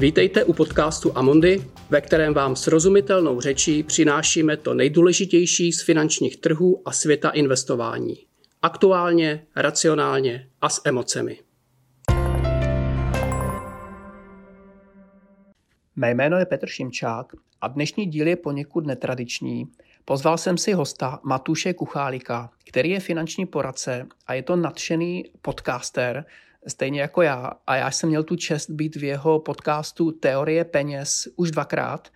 Vítejte u podcastu Amondy, ve kterém vám srozumitelnou řečí přinášíme to nejdůležitější z finančních trhů a světa investování. Aktuálně, racionálně a s emocemi. Mé jméno je Petr Šimčák a dnešní díl je poněkud netradiční. Pozval jsem si hosta Matuše Kuchálika, který je finanční poradce a je to nadšený podcaster, stejně jako já. A já jsem měl tu čest být v jeho podcastu Teorie peněz už dvakrát.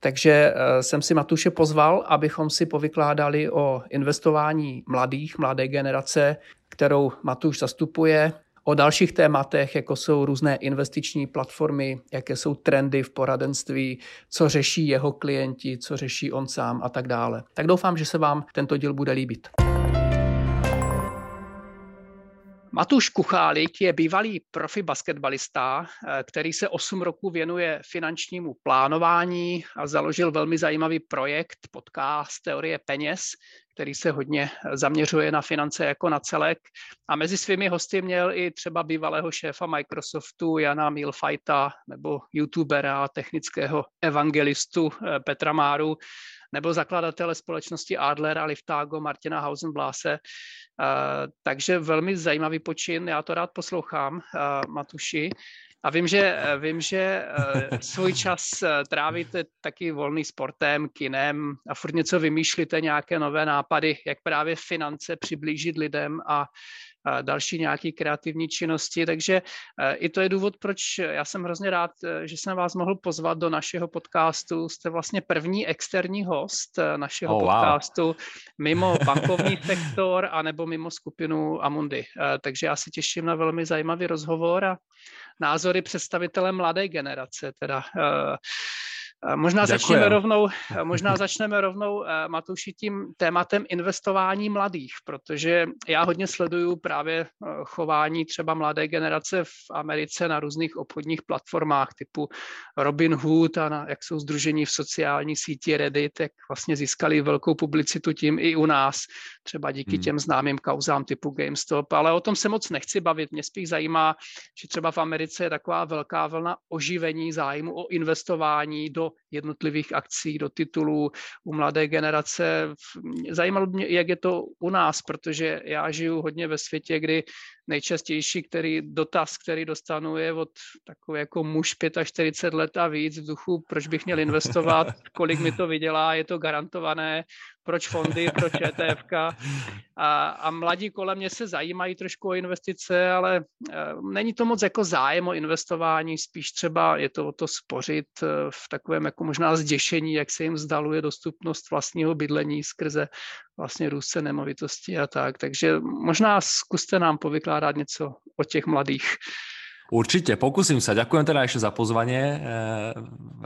Takže eh, jsem si Matuše pozval, abychom si povykládali o investování mladých, mladé generace, kterou Matuš zastupuje, o dalších tématech, jako jsou různé investiční platformy, jaké jsou trendy v poradenství, co řeší jeho klienti, co řeší on sám a tak dále. Tak doufám, že se vám tento díl bude líbit. Matuš Kuchálik je bývalý profi basketbalista, eh, který se 8 roků věnuje finančnímu plánování a založil velmi zajímavý projekt, podcast Teorie peněz, který se hodně zaměřuje na finance jako na celek. A mezi svými hosty měl i třeba bývalého šéfa Microsoftu Jana Milfajta nebo youtubera a technického evangelistu eh, Petra Máru nebo zakladatele společnosti Adler a Liftago Martina Hausenblase. Uh, takže velmi zajímavý počin, já to rád poslouchám, Matuši. A vím, že, vím, že uh, svůj čas trávíte taky volný sportem, kinem a furt něco vymýšlíte, nějaké nové nápady, jak právě finance přiblížit lidem a další nějaké kreativní činnosti. Takže i to je důvod, proč já jsem hrozně rád, že jsem vás mohl pozvat do našeho podcastu. Jste vlastně první externí host našeho oh, podcastu wow. mimo bankovní sektor anebo mimo skupinu Amundi. Takže já se těším na velmi zajímavý rozhovor a názory představitele mladé generace. Teda Možná začneme rovnou, možná začneme rovnou, Matuši, tím tématem investování mladých, protože já hodně sleduju právě eh, chování třeba mladé generace v Americe na různých obchodních platformách typu Robin Hood a na, jak jsou združení v sociální síti Reddit, jak vlastně získali velkou publicitu tím i u nás, třeba díky hmm. těm známým kauzám typu GameStop, ale o tom se moc nechci bavit. Mě spíš zajímá, že třeba v Americe je taková velká vlna oživení zájmu o investování do jednotlivých akcí, do titulů u mladé generace. Zajímalo mě, jak je to u nás, protože já žiju hodně ve světě, kdy nejčastější který dotaz, který dostanu, je od takový jako muž 45 let a víc v duchu, proč bych měl investovat, kolik mi to vydělá, je to garantované, proč fondy, proč ETF. A, a mladí kolem mě se zajímají trošku o investice, ale e, není to moc jako zájem o investování, spíš třeba je to o to spořit e, v takovém jako možná zděšení, jak se jim zdaluje dostupnost vlastního bydlení skrze vlastně růst nemovitosti a tak. Takže možná zkuste nám povykládat něco o těch mladých. Určite, pokúsim sa. Ďakujem teda ešte za pozvanie. Eh,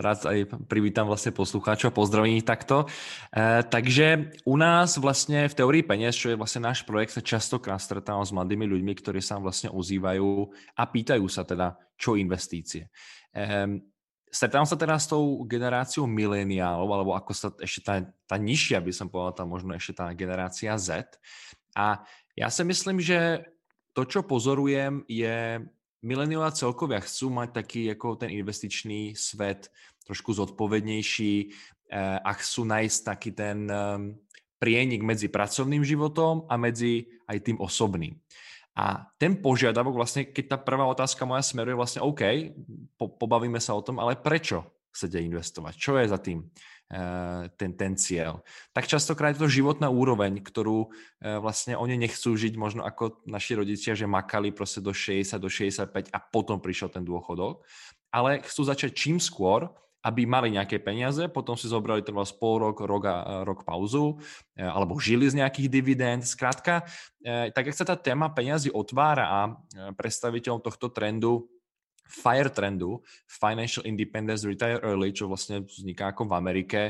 rád aj privítam vlastne poslucháčov pozdravím ich takto. Eh, takže u nás vlastne v Teórii peniaz, čo je vlastne náš projekt, sa častokrát stretávam s mladými ľuďmi, ktorí sa vlastne ozývajú a pýtajú sa teda, čo investície. Ehm, Stretávam sa teda s tou generáciou mileniálov, alebo ako sa ešte tá, tá nižšia, by som povedal, tá možno ešte tá generácia Z. A ja si myslím, že to, čo pozorujem, je mileniová celkovia chcú mať taký ako ten investičný svet trošku zodpovednejší eh, a chcú nájsť taký ten um, prienik medzi pracovným životom a medzi aj tým osobným. A ten požiadavok vlastne, keď tá prvá otázka moja smeruje vlastne OK, po, pobavíme sa o tom, ale prečo chcete investovať? Čo je za tým ten, ten cieľ? Tak častokrát je to životná úroveň, ktorú uh, vlastne oni nechcú žiť možno ako naši rodičia, že makali proste do 60, do 65 a potom prišiel ten dôchodok, ale chcú začať čím skôr, aby mali nejaké peniaze, potom si zobrali trvá pol rok, rok, a, rok pauzu, alebo žili z nejakých dividend. Skrátka, tak jak sa tá téma peniazy otvára a predstaviteľom tohto trendu FIRE trendu, Financial Independence Retire Early, čo vlastne vzniká ako v Amerike,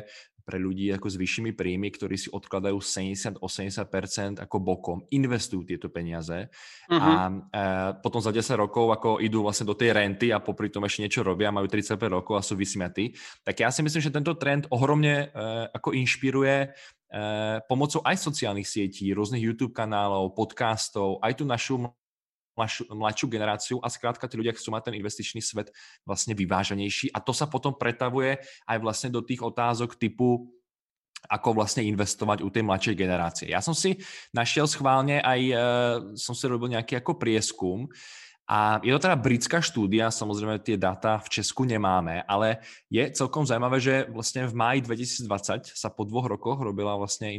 pre ľudí ako s vyššími príjmy, ktorí si odkladajú 70-80% ako bokom, investujú tieto peniaze uh-huh. a e, potom za 10 rokov ako idú vlastne do tej renty a popri tom ešte niečo robia, majú 35 rokov a sú vysmiatí. Tak ja si myslím, že tento trend ohromne e, ako inšpiruje e, pomocou aj sociálnych sietí, rôznych YouTube kanálov, podcastov, aj tu našu mladšiu, mladšiu generáciu a zkrátka tí ľudia chcú mať ten investičný svet vlastne vyváženejší a to sa potom pretavuje aj vlastne do tých otázok typu ako vlastne investovať u tej mladšej generácie. Ja som si našiel schválne aj, e, som si robil nejaký ako prieskum a je to teda britská štúdia, samozrejme tie dáta v Česku nemáme, ale je celkom zaujímavé, že vlastne v máji 2020 sa po dvoch rokoch robila vlastne e,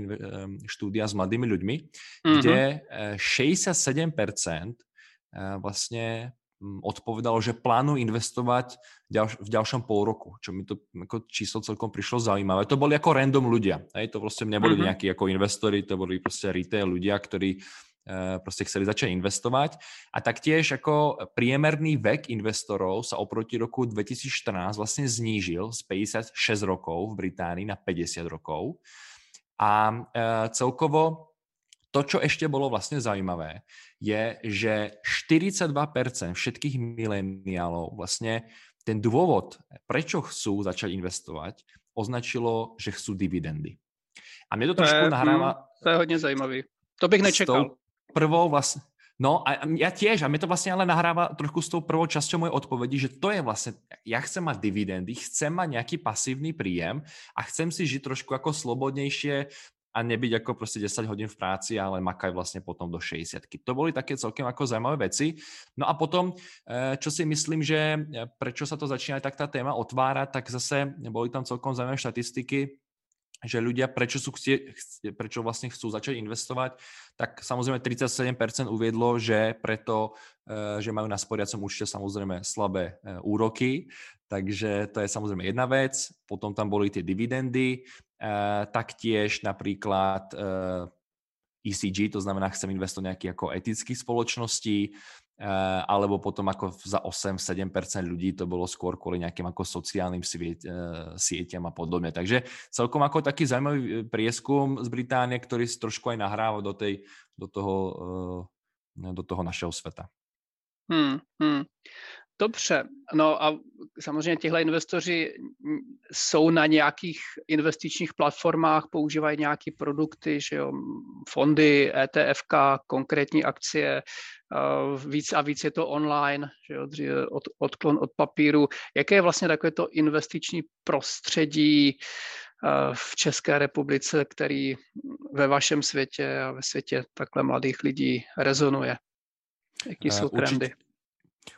štúdia s mladými ľuďmi, mm-hmm. kde 67% e, vlastne odpovedalo, že plánujú investovať v ďalšom pol roku, čo mi to ako číslo celkom prišlo zaujímavé. To boli ako random ľudia, hej? to proste neboli uh-huh. nejakí ako investori, to boli proste retail ľudia, ktorí uh, proste chceli začať investovať. A taktiež ako priemerný vek investorov sa oproti roku 2014 vlastne znížil z 56 rokov v Británii na 50 rokov. A uh, celkovo to, čo ešte bolo vlastne zaujímavé, je, že 42% všetkých mileniálov vlastne ten dôvod, prečo chcú začať investovať, označilo, že chcú dividendy. A mne to, trošku nahráva... Mm, to je hodně zajímavý. To bych nečekal. prvou vlastne... No a ja tiež, a mi to vlastne ale nahráva trošku s tou prvou časťou mojej odpovedi, že to je vlastne, ja chcem mať dividendy, chcem mať nejaký pasívny príjem a chcem si žiť trošku ako slobodnejšie, a nebyť ako proste 10 hodín v práci, ale makaj vlastne potom do 60 To boli také celkem ako zaujímavé veci. No a potom, eh, čo si myslím, že eh, prečo sa to začína tak tá téma otvárať, tak zase boli tam celkom zaujímavé štatistiky, že ľudia prečo, sú chcie, prečo vlastne chcú začať investovať, tak samozrejme 37% uviedlo, že preto, eh, že majú na sporiacom účte samozrejme slabé úroky, takže to je samozrejme jedna vec. Potom tam boli tie dividendy, Eh, taktiež napríklad ECG, e to znamená, chcem investovať nejaký ako etických spoločností, eh, alebo potom ako za 8-7% ľudí to bolo skôr kvôli nejakým ako sociálnym sieťam a podobne. Takže celkom ako taký zaujímavý prieskum z Británie, ktorý trošku aj nahráva do, tej, do, toho, do toho našeho sveta. Hmm, hmm. Dobře, no a samozřejmě těhle investoři jsou na nějakých investičních platformách, používají nějaké produkty, že jo, fondy, ETF, konkrétní akcie, víc a víc je to online, že od, odklon od papíru. Jaké je vlastně takové to investiční prostředí v České republice, který ve vašem světě a ve světě takhle mladých lidí rezonuje? Jaký jsou trendy? Určite,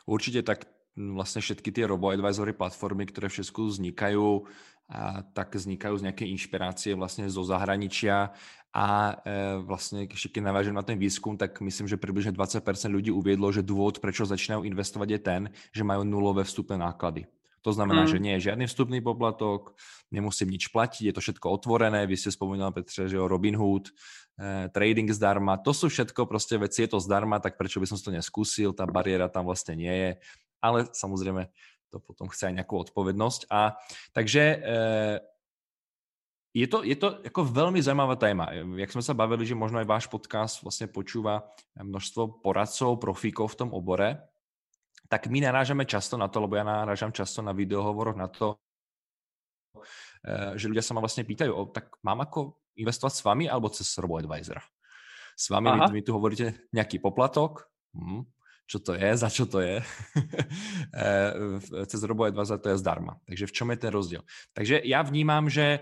určite tak vlastne všetky tie robo-advisory platformy, ktoré v Česku vznikajú, a tak vznikajú z nejakej inšpirácie vlastne zo zahraničia a e, vlastne ešte keď navážem na ten výskum, tak myslím, že približne 20% ľudí uviedlo, že dôvod, prečo začínajú investovať je ten, že majú nulové vstupné náklady. To znamená, mm. že nie je žiadny vstupný poplatok, nemusím nič platiť, je to všetko otvorené. Vy ste spomínali, Petře, že o Robinhood, eh, trading zdarma, to sú všetko proste veci, je to zdarma, tak prečo by som to neskúsil, tá bariéra tam vlastne nie je ale samozrejme to potom chce aj nejakú odpovednosť. A, takže e, je to, je to ako veľmi zaujímavá téma. Jak sme sa bavili, že možno aj váš podcast vlastne počúva množstvo poradcov, profíkov v tom obore, tak my narážame často na to, lebo ja narážam často na videohovoroch na to, e, že ľudia sa ma vlastne pýtajú, o, tak mám ako investovať s vami alebo cez RoboAdvisor? S vami vy, vy tu hovoríte nejaký poplatok, hm, čo to je, za čo to je. Eh, cez Robo-Advisor to je zdarma. Takže v čom je ten rozdiel? Takže ja vnímam, že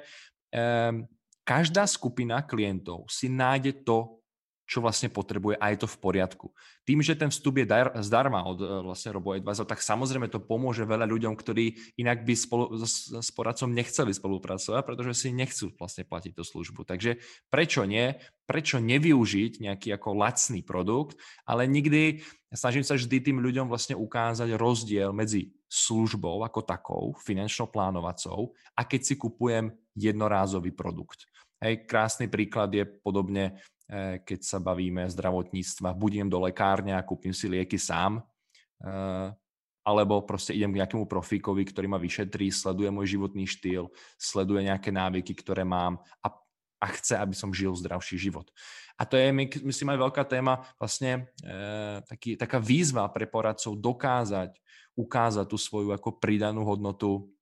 um, každá skupina klientov si nájde to, čo vlastne potrebuje a je to v poriadku. Tým, že ten vstup je dar, zdarma od e, vlastne RoboAdvisor, tak samozrejme to pomôže veľa ľuďom, ktorí inak by spolu, s, s poradcom nechceli spolupracovať, pretože si nechcú vlastne platiť tú službu. Takže prečo nie? Prečo nevyužiť nejaký ako lacný produkt, ale nikdy snažím sa vždy tým ľuďom vlastne ukázať rozdiel medzi službou ako takou, finančnou plánovacou a keď si kupujem jednorázový produkt. Hej, krásny príklad je podobne keď sa bavíme zdravotníctva, budem do lekárne a kúpim si lieky sám, eh, alebo proste idem k nejakému profíkovi, ktorý ma vyšetrí, sleduje môj životný štýl, sleduje nejaké návyky, ktoré mám a, a chce, aby som žil zdravší život. A to je, myslím, aj veľká téma, vlastne e, taký, taká výzva pre poradcov dokázať, ukázať tú svoju ako pridanú hodnotu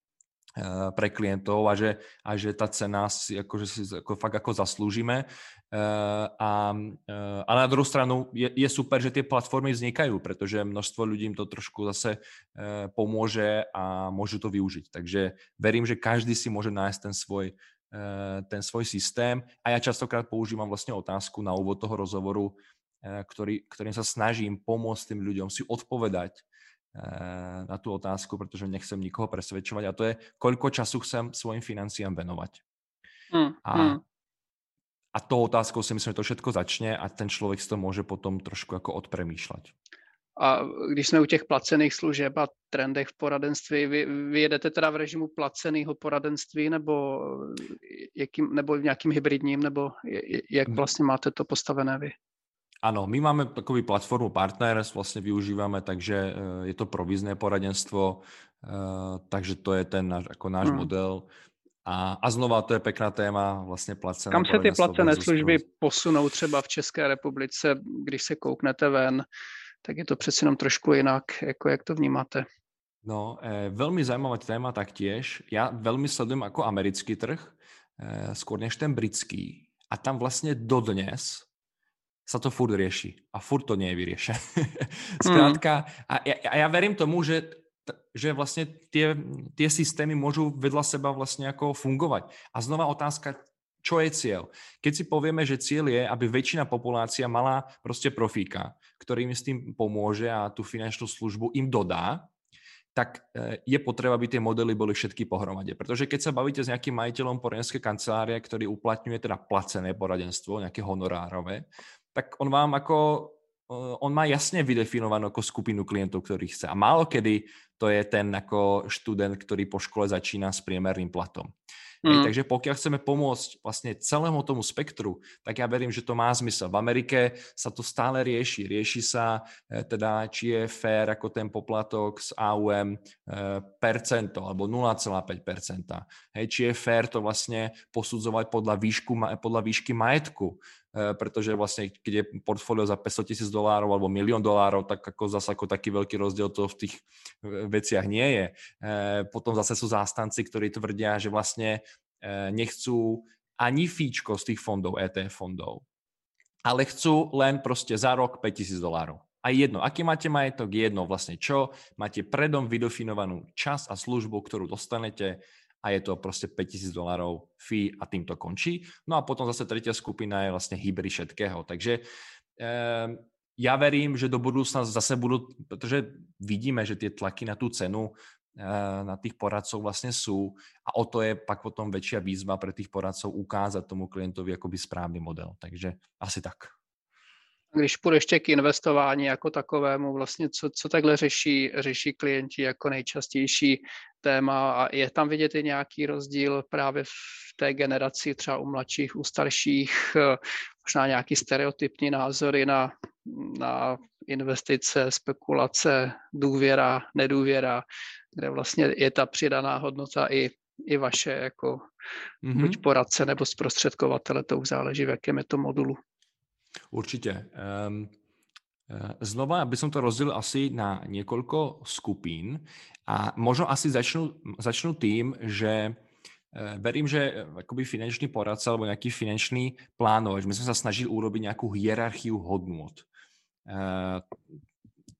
Eh, pre klientov a že, a že tá cena si, akože si ako, fakt ako zaslúžime. Uh, a, uh, a na druhou stranu je, je super, že tie platformy vznikajú, pretože množstvo ľudí im to trošku zase uh, pomôže a môžu to využiť. Takže verím, že každý si môže nájsť ten svoj, ten svoj systém a ja častokrát používam vlastne otázku na úvod toho rozhovoru, ktorý, ktorým sa snažím pomôcť tým ľuďom si odpovedať Eh, na tú otázku, pretože nechcem nikoho presvedčovať a to je, koľko času chcem svojim financiám venovať. Mm, a, mm. A tou otázkou si myslím, že to všetko začne a ten člověk si to může potom trošku jako odpremýšlet. A když jsme u těch placených služeb a trendech v poradenství, vy, vy jedete teda v režimu placeného poradenství nebo, jakým, nebo v nějakým hybridním, nebo jak vlastně máte to postavené vy? Áno, my máme takový platformu Partners, vlastne využívame, takže eh, je to provizné poradenstvo, eh, takže to je ten náš, ako náš hmm. model. A, a znova to je pekná téma, vlastně placené Kam se ty placené služby posunou třeba v České republice, když se kouknete ven, tak je to přeci jenom trošku jinak, jako jak to vnímáte? No, e, veľmi zaujímavá téma taktiež. Ja veľmi sledujem ako americký trh, e, skôr než ten britský. A tam vlastne dodnes sa to furt rieši. A furt to nie je vyriešené. Skrátka, a ja, a ja verím tomu, že, že vlastne tie, tie systémy môžu vedľa seba vlastne ako fungovať. A znova otázka, čo je cieľ? Keď si povieme, že cieľ je, aby väčšina populácia mala proste profíka, ktorý im s tým pomôže a tú finančnú službu im dodá, tak e, je potreba, aby tie modely boli všetky pohromade. Pretože keď sa bavíte s nejakým majiteľom poradenskej kancelárie, ktorý uplatňuje teda placené poradenstvo, nejaké honorárové, tak on vám ako, on má jasne vydefinovanú ako skupinu klientov, ktorých chce. A málo kedy to je ten ako študent, ktorý po škole začína s priemerným platom. Mm. Hej, takže pokiaľ chceme pomôcť vlastne celému tomu spektru, tak ja verím, že to má zmysel. V Amerike sa to stále rieši. Rieši sa e, teda, či je fér ako ten poplatok z AUM e, percento alebo 0,5%. Hej, či je fér to vlastne posudzovať podľa, výšku, podľa výšky majetku pretože vlastne, keď je portfólio za 500 tisíc dolárov alebo milión dolárov, tak ako zase ako taký veľký rozdiel to v tých veciach nie je. Potom zase sú zástanci, ktorí tvrdia, že vlastne Eh, nechcú ani fíčko z tých fondov, ETF fondov, ale chcú len proste za rok 5000 dolárov. A jedno, aký máte majetok, jedno vlastne čo, máte predom vydefinovanú čas a službu, ktorú dostanete a je to proste 5000 dolárov fee a tým to končí. No a potom zase tretia skupina je vlastne hybrid všetkého. Takže um, ja verím, že do budúcna zase budú, pretože vidíme, že tie tlaky na tú cenu Eh, na tých poradcov vlastne sú a o to je pak potom väčšia výzva pre tých poradcov ukázať tomu klientovi akoby správny model. Takže asi tak. Když půjde ještě k investování jako takovému, vlastně co, co takhle řeší, řeší klienti jako nejčastější téma a je tam vidět i nějaký rozdíl právě v té generaci, třeba u mladších, u starších, eh, možná nějaký stereotypní názory na, na investice, spekulace, důvěra, nedůvěra, kde vlastně je ta přidaná hodnota i, i vaše jako mm-hmm. buď poradce nebo zprostředkovatele, to už záleží, v jakém je to modulu. Určitě. Um, znova by som to rozdělil asi na několik skupín a možno asi začnu, začnu tým, že eh, verím, že akoby finančný poradca alebo nejaký finančný plánovač, my sme sa snažili urobiť nejakú hierarchiu hodnot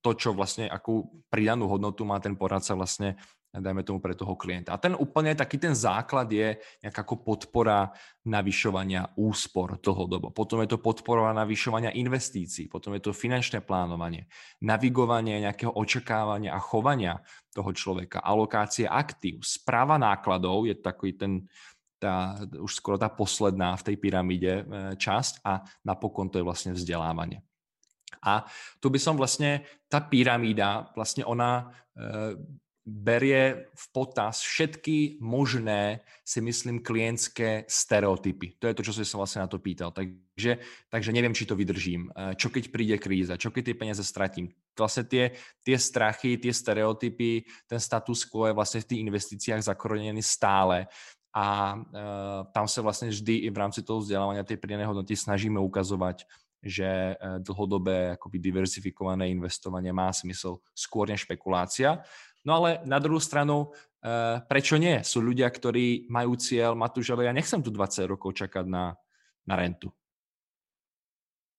to, čo vlastne, akú pridanú hodnotu má ten poradca vlastne dajme tomu pre toho klienta. A ten úplne taký ten základ je nejaká ako podpora navyšovania úspor dlhodobo. Potom je to podpora navyšovania investícií, potom je to finančné plánovanie, navigovanie nejakého očakávania a chovania toho človeka, alokácie aktív, správa nákladov je takový ten tá, už skoro tá posledná v tej pyramíde e, časť a napokon to je vlastne vzdelávanie. A tu by som vlastne, tá pyramída, vlastne ona e, berie v potaz všetky možné, si myslím, klientské stereotypy. To je to, čo som vlastne na to pýtal. Takže, takže neviem, či to vydržím. E, čo keď príde kríza? Čo keď tie peniaze stratím? Vlastne tie, tie strachy, tie stereotypy, ten status quo je vlastne v tých investíciách zakorenený stále a e, tam sa vlastne vždy i v rámci toho vzdelávania tej prídenej hodnoty snažíme ukazovať že eh, dlhodobé akoby diversifikované investovanie má smysl skôr než špekulácia. No ale na druhou stranu uh, prečo nie? Sú ľudia, ktorí majú cieľ, Matúš, ale ja nechcem tu 20 rokov čakať na, na rentu.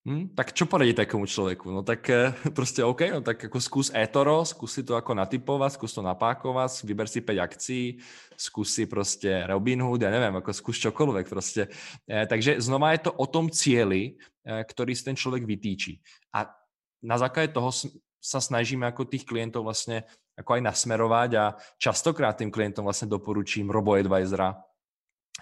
Hm? Tak čo poradí takému človeku? No tak e, prostě OK, no tak jako skús eToro, skús to ako natypovat, skús to napákovat, vyber si 5 akcí, skús si prostě Robinhood, ja neviem, ako skús čokoľvek prostě. E, takže znova je to o tom cieli, e, ktorý si ten človek vytýčí. A na základě toho sa snažíme ako tých klientov vlastne ako aj nasmerovať a častokrát tým klientom vlastne doporučím robo-advisora, uh,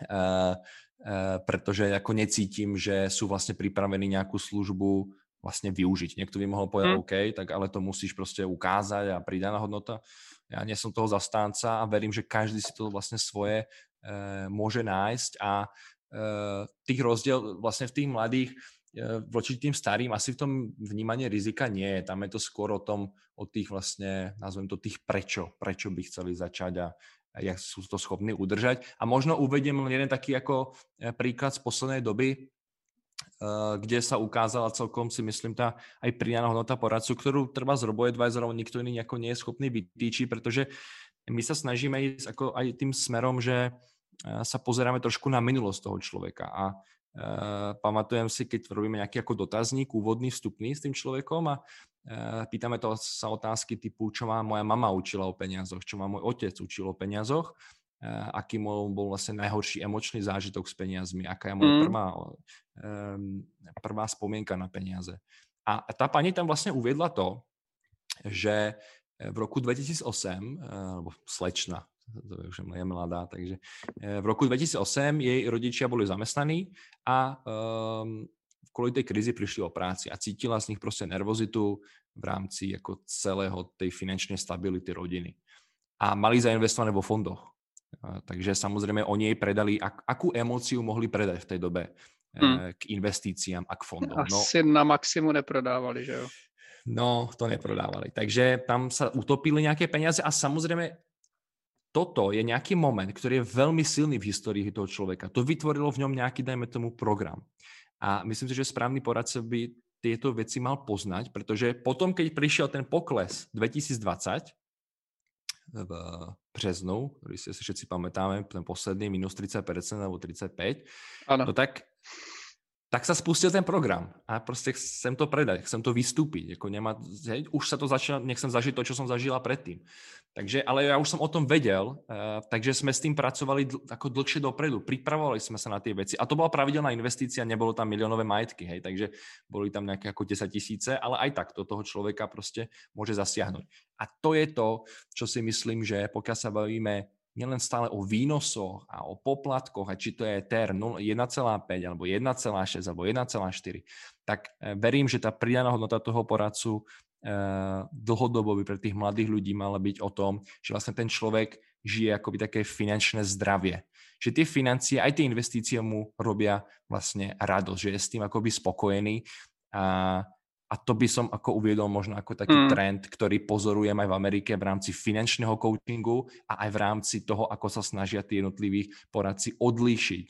uh, pretože ako necítim, že sú vlastne pripravení nejakú službu vlastne využiť. Niekto by mohol povedať, hmm. OK, tak ale to musíš proste ukázať a pridaná hodnota. Ja nie som toho zastánca a verím, že každý si to vlastne svoje uh, môže nájsť a tých rozdiel vlastne v tých mladých voči tým starým asi v tom vnímanie rizika nie je. Tam je to skôr o tom, o tých vlastne, nazvem to tých prečo, prečo by chceli začať a, jak sú to schopní udržať. A možno uvediem len jeden taký ako e, príklad z poslednej doby, e, kde sa ukázala celkom si myslím tá aj pridaná hodnota poradcu, ktorú treba z RoboAdvisorov nikto iný nejako nie je schopný vytýčiť, pretože my sa snažíme ísť ako aj tým smerom, že e, sa pozeráme trošku na minulosť toho človeka a Uh, pamatujem si, keď robíme nejaký ako dotazník, úvodný, vstupný s tým človekom a uh, pýtame to sa otázky typu, čo ma moja mama učila o peniazoch, čo ma môj otec učil o peniazoch, uh, aký bol, bol vlastne najhorší emočný zážitok s peniazmi, aká je moja mm. prvá, um, prvá spomienka na peniaze. A tá pani tam vlastne uviedla to, že v roku 2008, alebo slečna, už je mladá, takže eh, v roku 2008 jej rodičia boli zamestnaní a um, kvôli tej krizi prišli o práci a cítila z nich proste nervozitu v rámci ako celého tej finančnej stability rodiny. A mali zainvestované vo fondoch. Takže samozrejme oni jej predali, ak, akú emóciu mohli predať v tej dobe hmm. k investíciám a k fondom. No. Asi no, na maximu neprodávali, že jo? No, to neprodávali. Takže tam sa utopili nejaké peniaze a samozrejme toto je nejaký moment, ktorý je veľmi silný v histórii toho človeka. To vytvorilo v ňom nejaký, dajme tomu, program. A myslím si, že správny poradca by tieto veci mal poznať, pretože potom, keď prišiel ten pokles 2020 v březnu, ktorý si všetci pamätáme, ten posledný minus 30% alebo 35%, ano. no tak tak sa spustil ten program a proste chcem to predať, chcem to vystúpiť. Ako nemá, hej, už sa to začína, nechcem zažiť to, čo som zažila predtým. Takže, ale ja už som o tom vedel, uh, takže sme s tým pracovali dl- ako dlhšie dopredu. Pripravovali sme sa na tie veci. A to bola pravidelná investícia, nebolo tam miliónové majetky, hej, takže boli tam nejaké ako 10 tisíce, ale aj tak to toho človeka proste môže zasiahnuť. A to je to, čo si myslím, že pokiaľ sa bavíme nielen stále o výnosoch a o poplatkoch, a či to je TER 1,5 alebo 1,6 alebo 1,4, tak eh, verím, že tá pridaná hodnota toho poradcu eh, dlhodobo by pre tých mladých ľudí mala byť o tom, že vlastne ten človek žije akoby také finančné zdravie. Že tie financie, aj tie investície mu robia vlastne radosť, že je s tým akoby spokojený a a to by som ako uviedol možno ako taký mm. trend, ktorý pozorujem aj v Amerike v rámci finančného coachingu a aj v rámci toho, ako sa snažia tí jednotliví poradci odlíšiť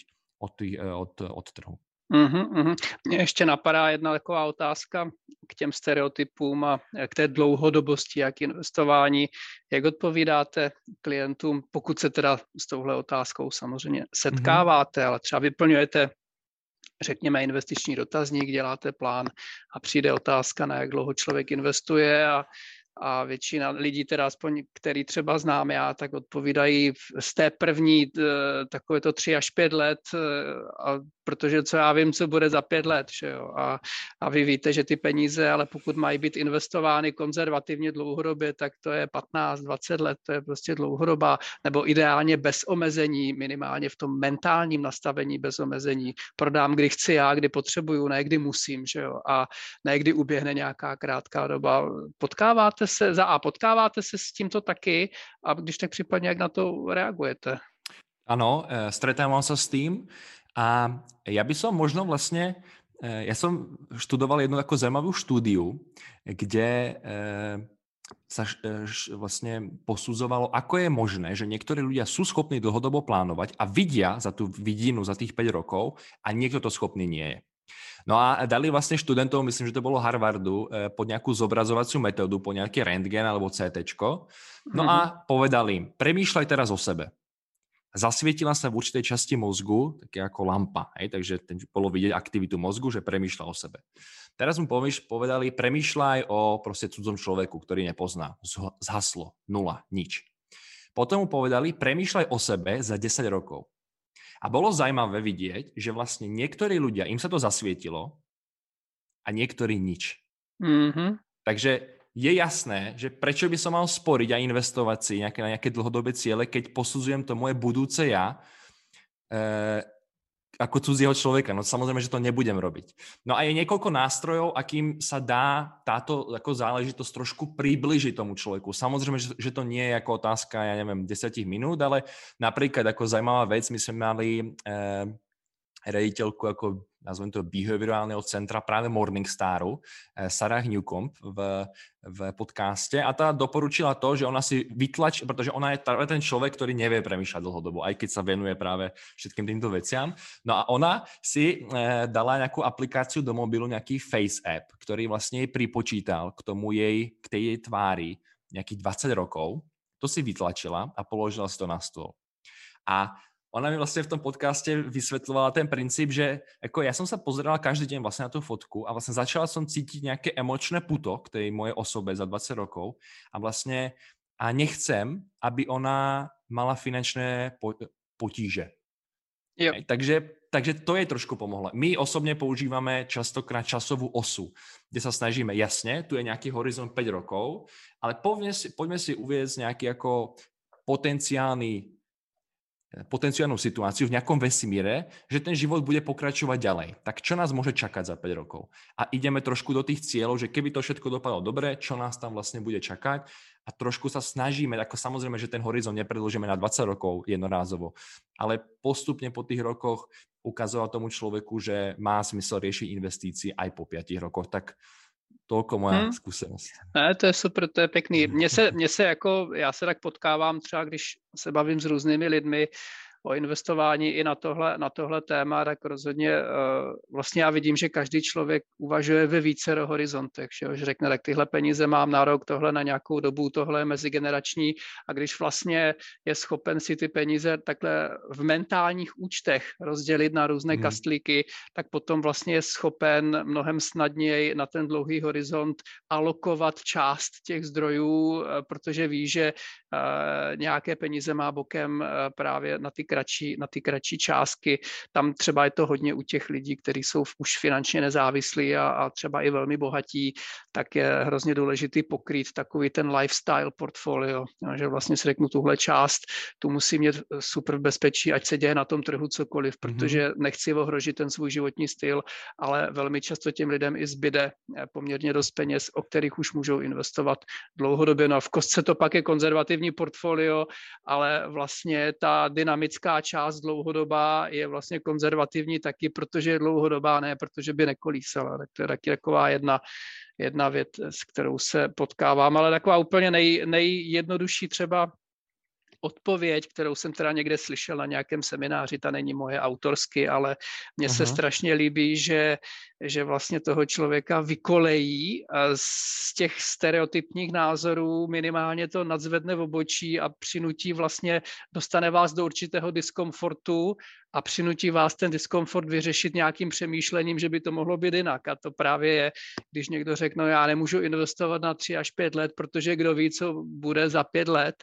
od, tých, eh, od, od trhu. Uhum, uhum. Mně ještě napadá jedna taková otázka k těm stereotypům a k té dlouhodobosti a k investování. Jak odpovídáte klientům, pokud se teda s touhle otázkou samozřejmě setkáváte, mm ale třeba vyplňujete řekněme, investiční dotazník, děláte plán a přijde otázka, na jak dlouho člověk investuje a a většina lidí, teda aspoň, který třeba znám já, tak odpovídají z té první eh, takové to tři až pět let, eh, a protože co já vím, co bude za pět let, že jo? A, a vy víte, že ty peníze, ale pokud mají být investovány konzervativně dlouhodobě, tak to je 15-20 let, to je prostě dlouhodobá, nebo ideálně bez omezení, minimálně v tom mentálním nastavení bez omezení. Prodám, kdy chci já, kdy potřebuju, ne kdy musím, že jo? A ne kdy uběhne nějaká krátká doba. Potkáváte se, za A, potkáváte se s tímto taky a když tak případně, jak na to reagujete? Ano, eh, stretávam sa s tým a ja by som možno vlastne, eh, ja som študoval jednu takú zaujímavú štúdiu, kde eh, sa vlastne posudzovalo, ako je možné, že niektorí ľudia sú schopní dlhodobo plánovať a vidia za tú vidinu za tých 5 rokov a niekto to schopný nie je. No a dali vlastne študentov, myslím, že to bolo Harvardu, eh, pod nejakú zobrazovaciu metódu, po nejaký rentgen alebo CT. No mm-hmm. a mhm. povedali im, premýšľaj teraz o sebe. Zasvietila sa v určitej časti mozgu, také ako lampa, hej, takže ten bolo vidieť aktivitu mozgu, že premýšľa o sebe. Teraz mu povedali, premýšľaj o proste cudzom človeku, ktorý nepozná. Zhaslo, nula, nič. Potom mu povedali, premýšľaj o sebe za 10 rokov. A bolo zaujímavé vidieť, že vlastne niektorí ľudia, im sa to zasvietilo a niektorí nič. Mm-hmm. Takže je jasné, že prečo by som mal sporiť a investovať si nejaké, na nejaké dlhodobé ciele, keď posudzujem to moje budúce ja, e, ako cudzieho človeka. No samozrejme, že to nebudem robiť. No a je niekoľko nástrojov, akým sa dá táto ako záležitosť trošku približiť tomu človeku. Samozrejme, že, to nie je ako otázka, ja neviem, 10 minút, ale napríklad ako zaujímavá vec, my sme mali eh, rediteľku ako nazvem to behaviorálneho centra práve Morningstaru, eh, Sarah Newcomb v, v podcaste a tá doporučila to, že ona si vytlač, pretože ona je ten človek, ktorý nevie premýšľať dlhodobo, aj keď sa venuje práve všetkým týmto veciam. No a ona si e, dala nejakú aplikáciu do mobilu, nejaký Face App, ktorý vlastne jej pripočítal k tomu jej, k tej jej tvári nejakých 20 rokov. To si vytlačila a položila si to na stôl. A ona mi vlastne v tom podcaste vysvetľovala ten princíp, že ako ja som sa pozerala každý deň vlastne na tú fotku a vlastne začala som cítiť nejaké emočné puto k tej mojej osobe za 20 rokov a vlastne a nechcem, aby ona mala finančné potíže. Yep. Takže, takže to je trošku pomohlo. My osobne používame častokrát časovú osu, kde sa snažíme, jasne, tu je nejaký horizont 5 rokov, ale poďme si, poďme si uvieť nejaký ako potenciálny potenciálnu situáciu v nejakom vesmíre, že ten život bude pokračovať ďalej. Tak čo nás môže čakať za 5 rokov? A ideme trošku do tých cieľov, že keby to všetko dopadlo dobre, čo nás tam vlastne bude čakať a trošku sa snažíme, ako samozrejme, že ten horizont nepredlžíme na 20 rokov jednorázovo, ale postupne po tých rokoch ukazovať tomu človeku, že má smysl riešiť investície aj po 5 rokoch. Tak Tolko moja hmm. zkušenost. Ne, to je super, to je pěkný. Mně se, mně se jako, já se tak potkávám třeba, když se bavím s různými lidmi, o investování i na tohle, na tohle téma, tak rozhodně eh, vlastně já vidím, že každý člověk uvažuje ve více horizontech, že, že řekne, tak tyhle peníze mám na rok, tohle na nějakou dobu, tohle je mezigenerační a když vlastně je schopen si ty peníze takhle v mentálních účtech rozdělit na různé hmm. kastlíky, tak potom vlastně je schopen mnohem snadněji na ten dlouhý horizont alokovat část těch zdrojů, eh, protože ví, že eh, nějaké peníze má bokem právě na ty kratší, na ty kratší částky. Tam třeba je to hodně u těch lidí, kteří jsou už finančně nezávislí a, a třeba i velmi bohatí, tak je hrozně důležitý pokrýt takový ten lifestyle portfolio, že vlastně si řeknu tuhle část, tu musím mít super bezpečí, ať se děje na tom trhu cokoliv, mhm. protože nechci ohrožit ten svůj životní styl, ale velmi často těm lidem i zbyde eh, poměrně dost peněz, o kterých už můžou investovat dlouhodobě. No a v kostce to pak je konzervativní portfolio, ale vlastně ta dynamická velká část dlouhodobá je vlastně konzervativní taky, protože je dlouhodobá, ne protože by nekolísala. Tak to je taky taková jedna, jedna věc, s kterou se potkávám, ale taková úplně nej, nejjednodušší třeba odpověď, kterou jsem teda někde slyšel na nějakém semináři, ta není moje autorsky, ale mně se strašně líbí, že, že vlastně toho člověka vykolejí z těch stereotypních názorů minimálně to nadzvedne v obočí a přinutí vlastně, dostane vás do určitého diskomfortu a přinutí vás ten diskomfort vyřešit nějakým přemýšlením, že by to mohlo být jinak. A to právě je, když někdo řekne, no já nemůžu investovat na tři až pět let, protože kdo ví, co bude za pět let,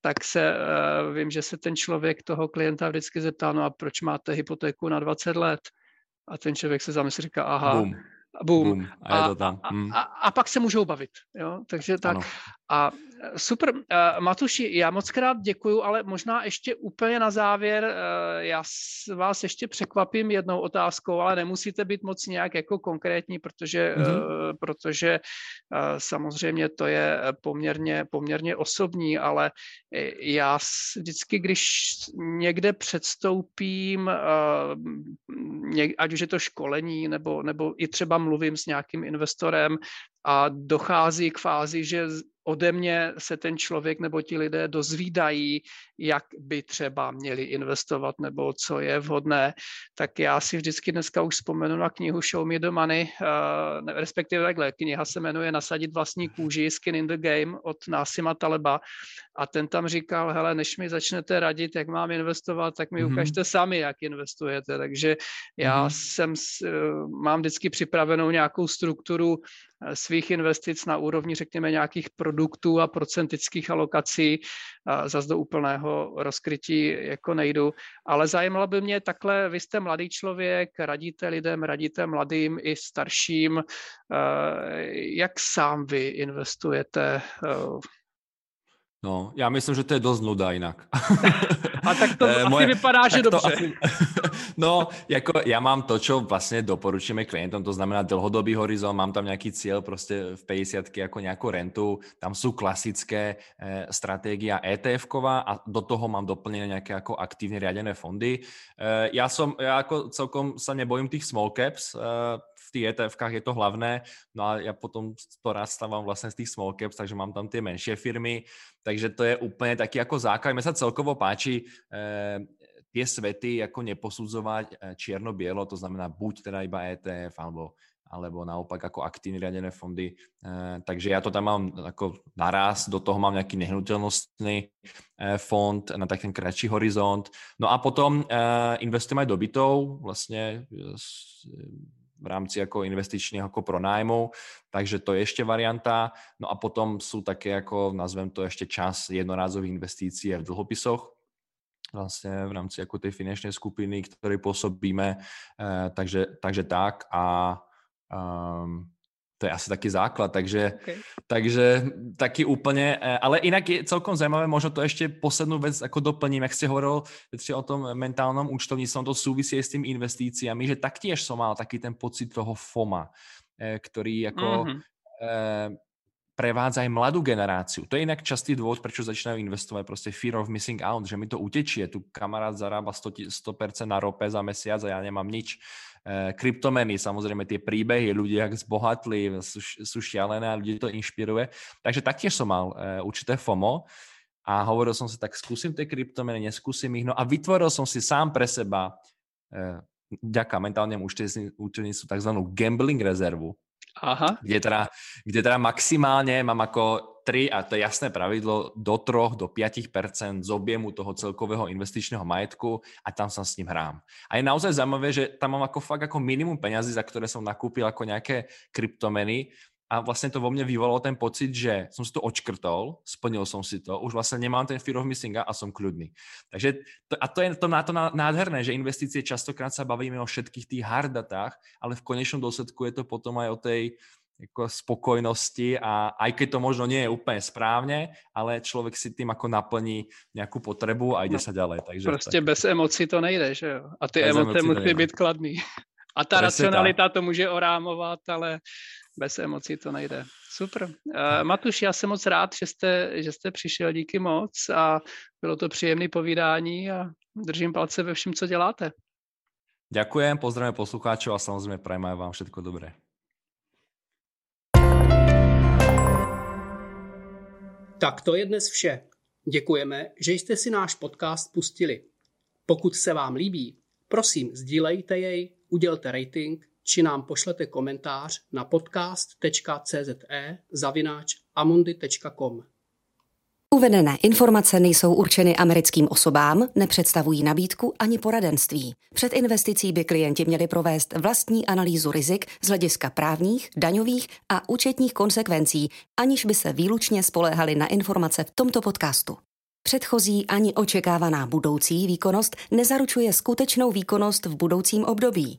tak se uh, vím, že se ten člověk toho klienta vždycky zeptá, no a proč máte hypotéku na 20 let? A ten člověk se zamyslí, říká, aha, Boom. Boom. Boom. A, je to tam. Hmm. A, a, a pak se můžou bavit. Jo? Takže tak. Ano. A e, super. Uh, Matuši, já moc krát děkuju, ale možná ještě úplně na závěr, uh, já vás ještě překvapím jednou otázkou, ale nemusíte být moc nějak jako konkrétní, protože, mm-hmm. uh, protože uh, samozřejmě to je poměrně, poměrně osobní, ale já vždycky, když někde předstoupím, uh, ať už je to školení, nebo, nebo i třeba mluvím s nějakým investorem a dochází k fázi, že ode mě se ten člověk nebo ti lidé dozvídají, jak by třeba měli investovat nebo co je vhodné, tak já si vždycky dneska už vzpomenu na knihu Show Me the Money, uh, respektive takhle, kniha se jmenuje Nasadit vlastní kůži, Skin in the Game od Násima Taleba a ten tam říkal, hele, než mi začnete radit, jak mám investovat, tak mi mm-hmm. ukažte sami, jak investujete. Takže já mm-hmm. jsem, uh, mám vždycky připravenou nějakou strukturu Eh, svých investic na úrovni, řekněme, nějakých produktů a procentických alokací. Zase do úplného rozkrytí jako nejdu. Ale zajímalo by mě takhle, vy jste mladý člověk, radíte lidem, radíte mladým i starším. Eh, jak sám vy investujete eh, No, já myslím, že to je dost nuda jinak. A tak to asi Moje, vypadá, že dobře. Asi, no, jako já mám to, čo vlastně doporučíme klientom, to znamená dlhodobý horizont, mám tam nějaký cíl prostě v 50 jako nějakou rentu, tam jsou klasické eh, strategie ETF-ková a do toho mám doplněné nějaké jako aktivně riadené fondy. Eh, já, som, já jako celkom sa nebojím tých small caps, eh, v tých ETF-kách je to hlavné, no a ja potom to stávam vlastne z tých small caps, takže mám tam tie menšie firmy, takže to je úplne taký ako základ. Mne sa celkovo páči eh, tie svety ako neposudzovať eh, čierno-bielo, to znamená buď teda iba ETF, alebo alebo naopak ako aktívne riadené fondy. E, takže ja to tam mám ako naraz, do toho mám nejaký nehnuteľnostný e, fond na taký kratší horizont. No a potom e, investujem aj do bytov, vlastne v rámci ako investičného ako pronájmu, takže to je ešte varianta. No a potom sú také ako, nazvem to ešte čas jednorázových investícií v dlhopisoch, vlastne v rámci ako tej finančnej skupiny, ktorej pôsobíme, e, takže, takže tak a um, to je asi taký základ, takže, okay. takže taký úplne, e, ale inak je celkom zaujímavé, možno to ešte poslednú vec ako doplním, jak ste hovoril o tom mentálnom účtovníctvom, to súvisí s tým investíciami, že taktiež som mal taký ten pocit toho FOMA, e, ktorý ako mm-hmm. e, prevádza aj mladú generáciu. To je inak častý dôvod, prečo začínajú investovať, proste fear of missing out, že mi to utečie, tu kamarát zarába 100%, 100% na rope za mesiac a ja nemám nič. E, kryptomeny, samozrejme tie príbehy, ľudia zbohatli, sú, sú šialené a ľudí to inšpiruje. Takže taktiež som mal e, určité FOMO a hovoril som si, tak skúsim tie kryptomeny, neskúsim ich. No a vytvoril som si sám pre seba e, ďaká mentálnemu účtovníctvu tzv. gambling rezervu, Aha. Kde, teda, kde teda maximálne mám ako 3, a to je jasné pravidlo, do 3, do 5% z objemu toho celkového investičného majetku a tam sa s ním hrám. A je naozaj zaujímavé, že tam mám ako fakt ako minimum peňazí, za ktoré som nakúpil ako nejaké kryptomeny a vlastne to vo mne vyvolalo ten pocit, že som si to očkrtol, splnil som si to, už vlastne nemám ten fear of missing a som kľudný. Takže to, a to je to, na to nádherné, že investície častokrát sa bavíme o všetkých tých hard datách, ale v konečnom dôsledku je to potom aj o tej ako spokojnosti a aj keď to možno nie je úplne správne, ale človek si tým ako naplní nejakú potrebu a ide no, sa ďalej. Takže prostě tak. bez emocí to nejde, že jo? A ty emoce musí být kladný. A ta Presne racionalita tak. to může orámovat, ale bez emocí to nejde. Super. Uh, Matuš, já jsem moc rád, že jste, že jste přišel, díky moc a bylo to příjemné povídání a držím palce ve všem, co děláte. Ďakujem, pozdravím poslucháčov a samozrejme prajem aj vám všetko dobré. Tak to je dnes vše. Děkujeme, že jste si náš podcast pustili. Pokud se vám líbí, prosím sdílejte jej, udělte rating či nám pošlete komentář na podcast.cze zavináč amundi.com. Uvedené informace nejsou určeny americkým osobám, nepředstavují nabídku ani poradenství. Před investicí by klienti měli provést vlastní analýzu rizik z hlediska právních, daňových a účetních konsekvencí, aniž by se výlučně spoléhali na informace v tomto podcastu. Předchozí ani očekávaná budoucí výkonnost nezaručuje skutečnou výkonnost v budoucím období.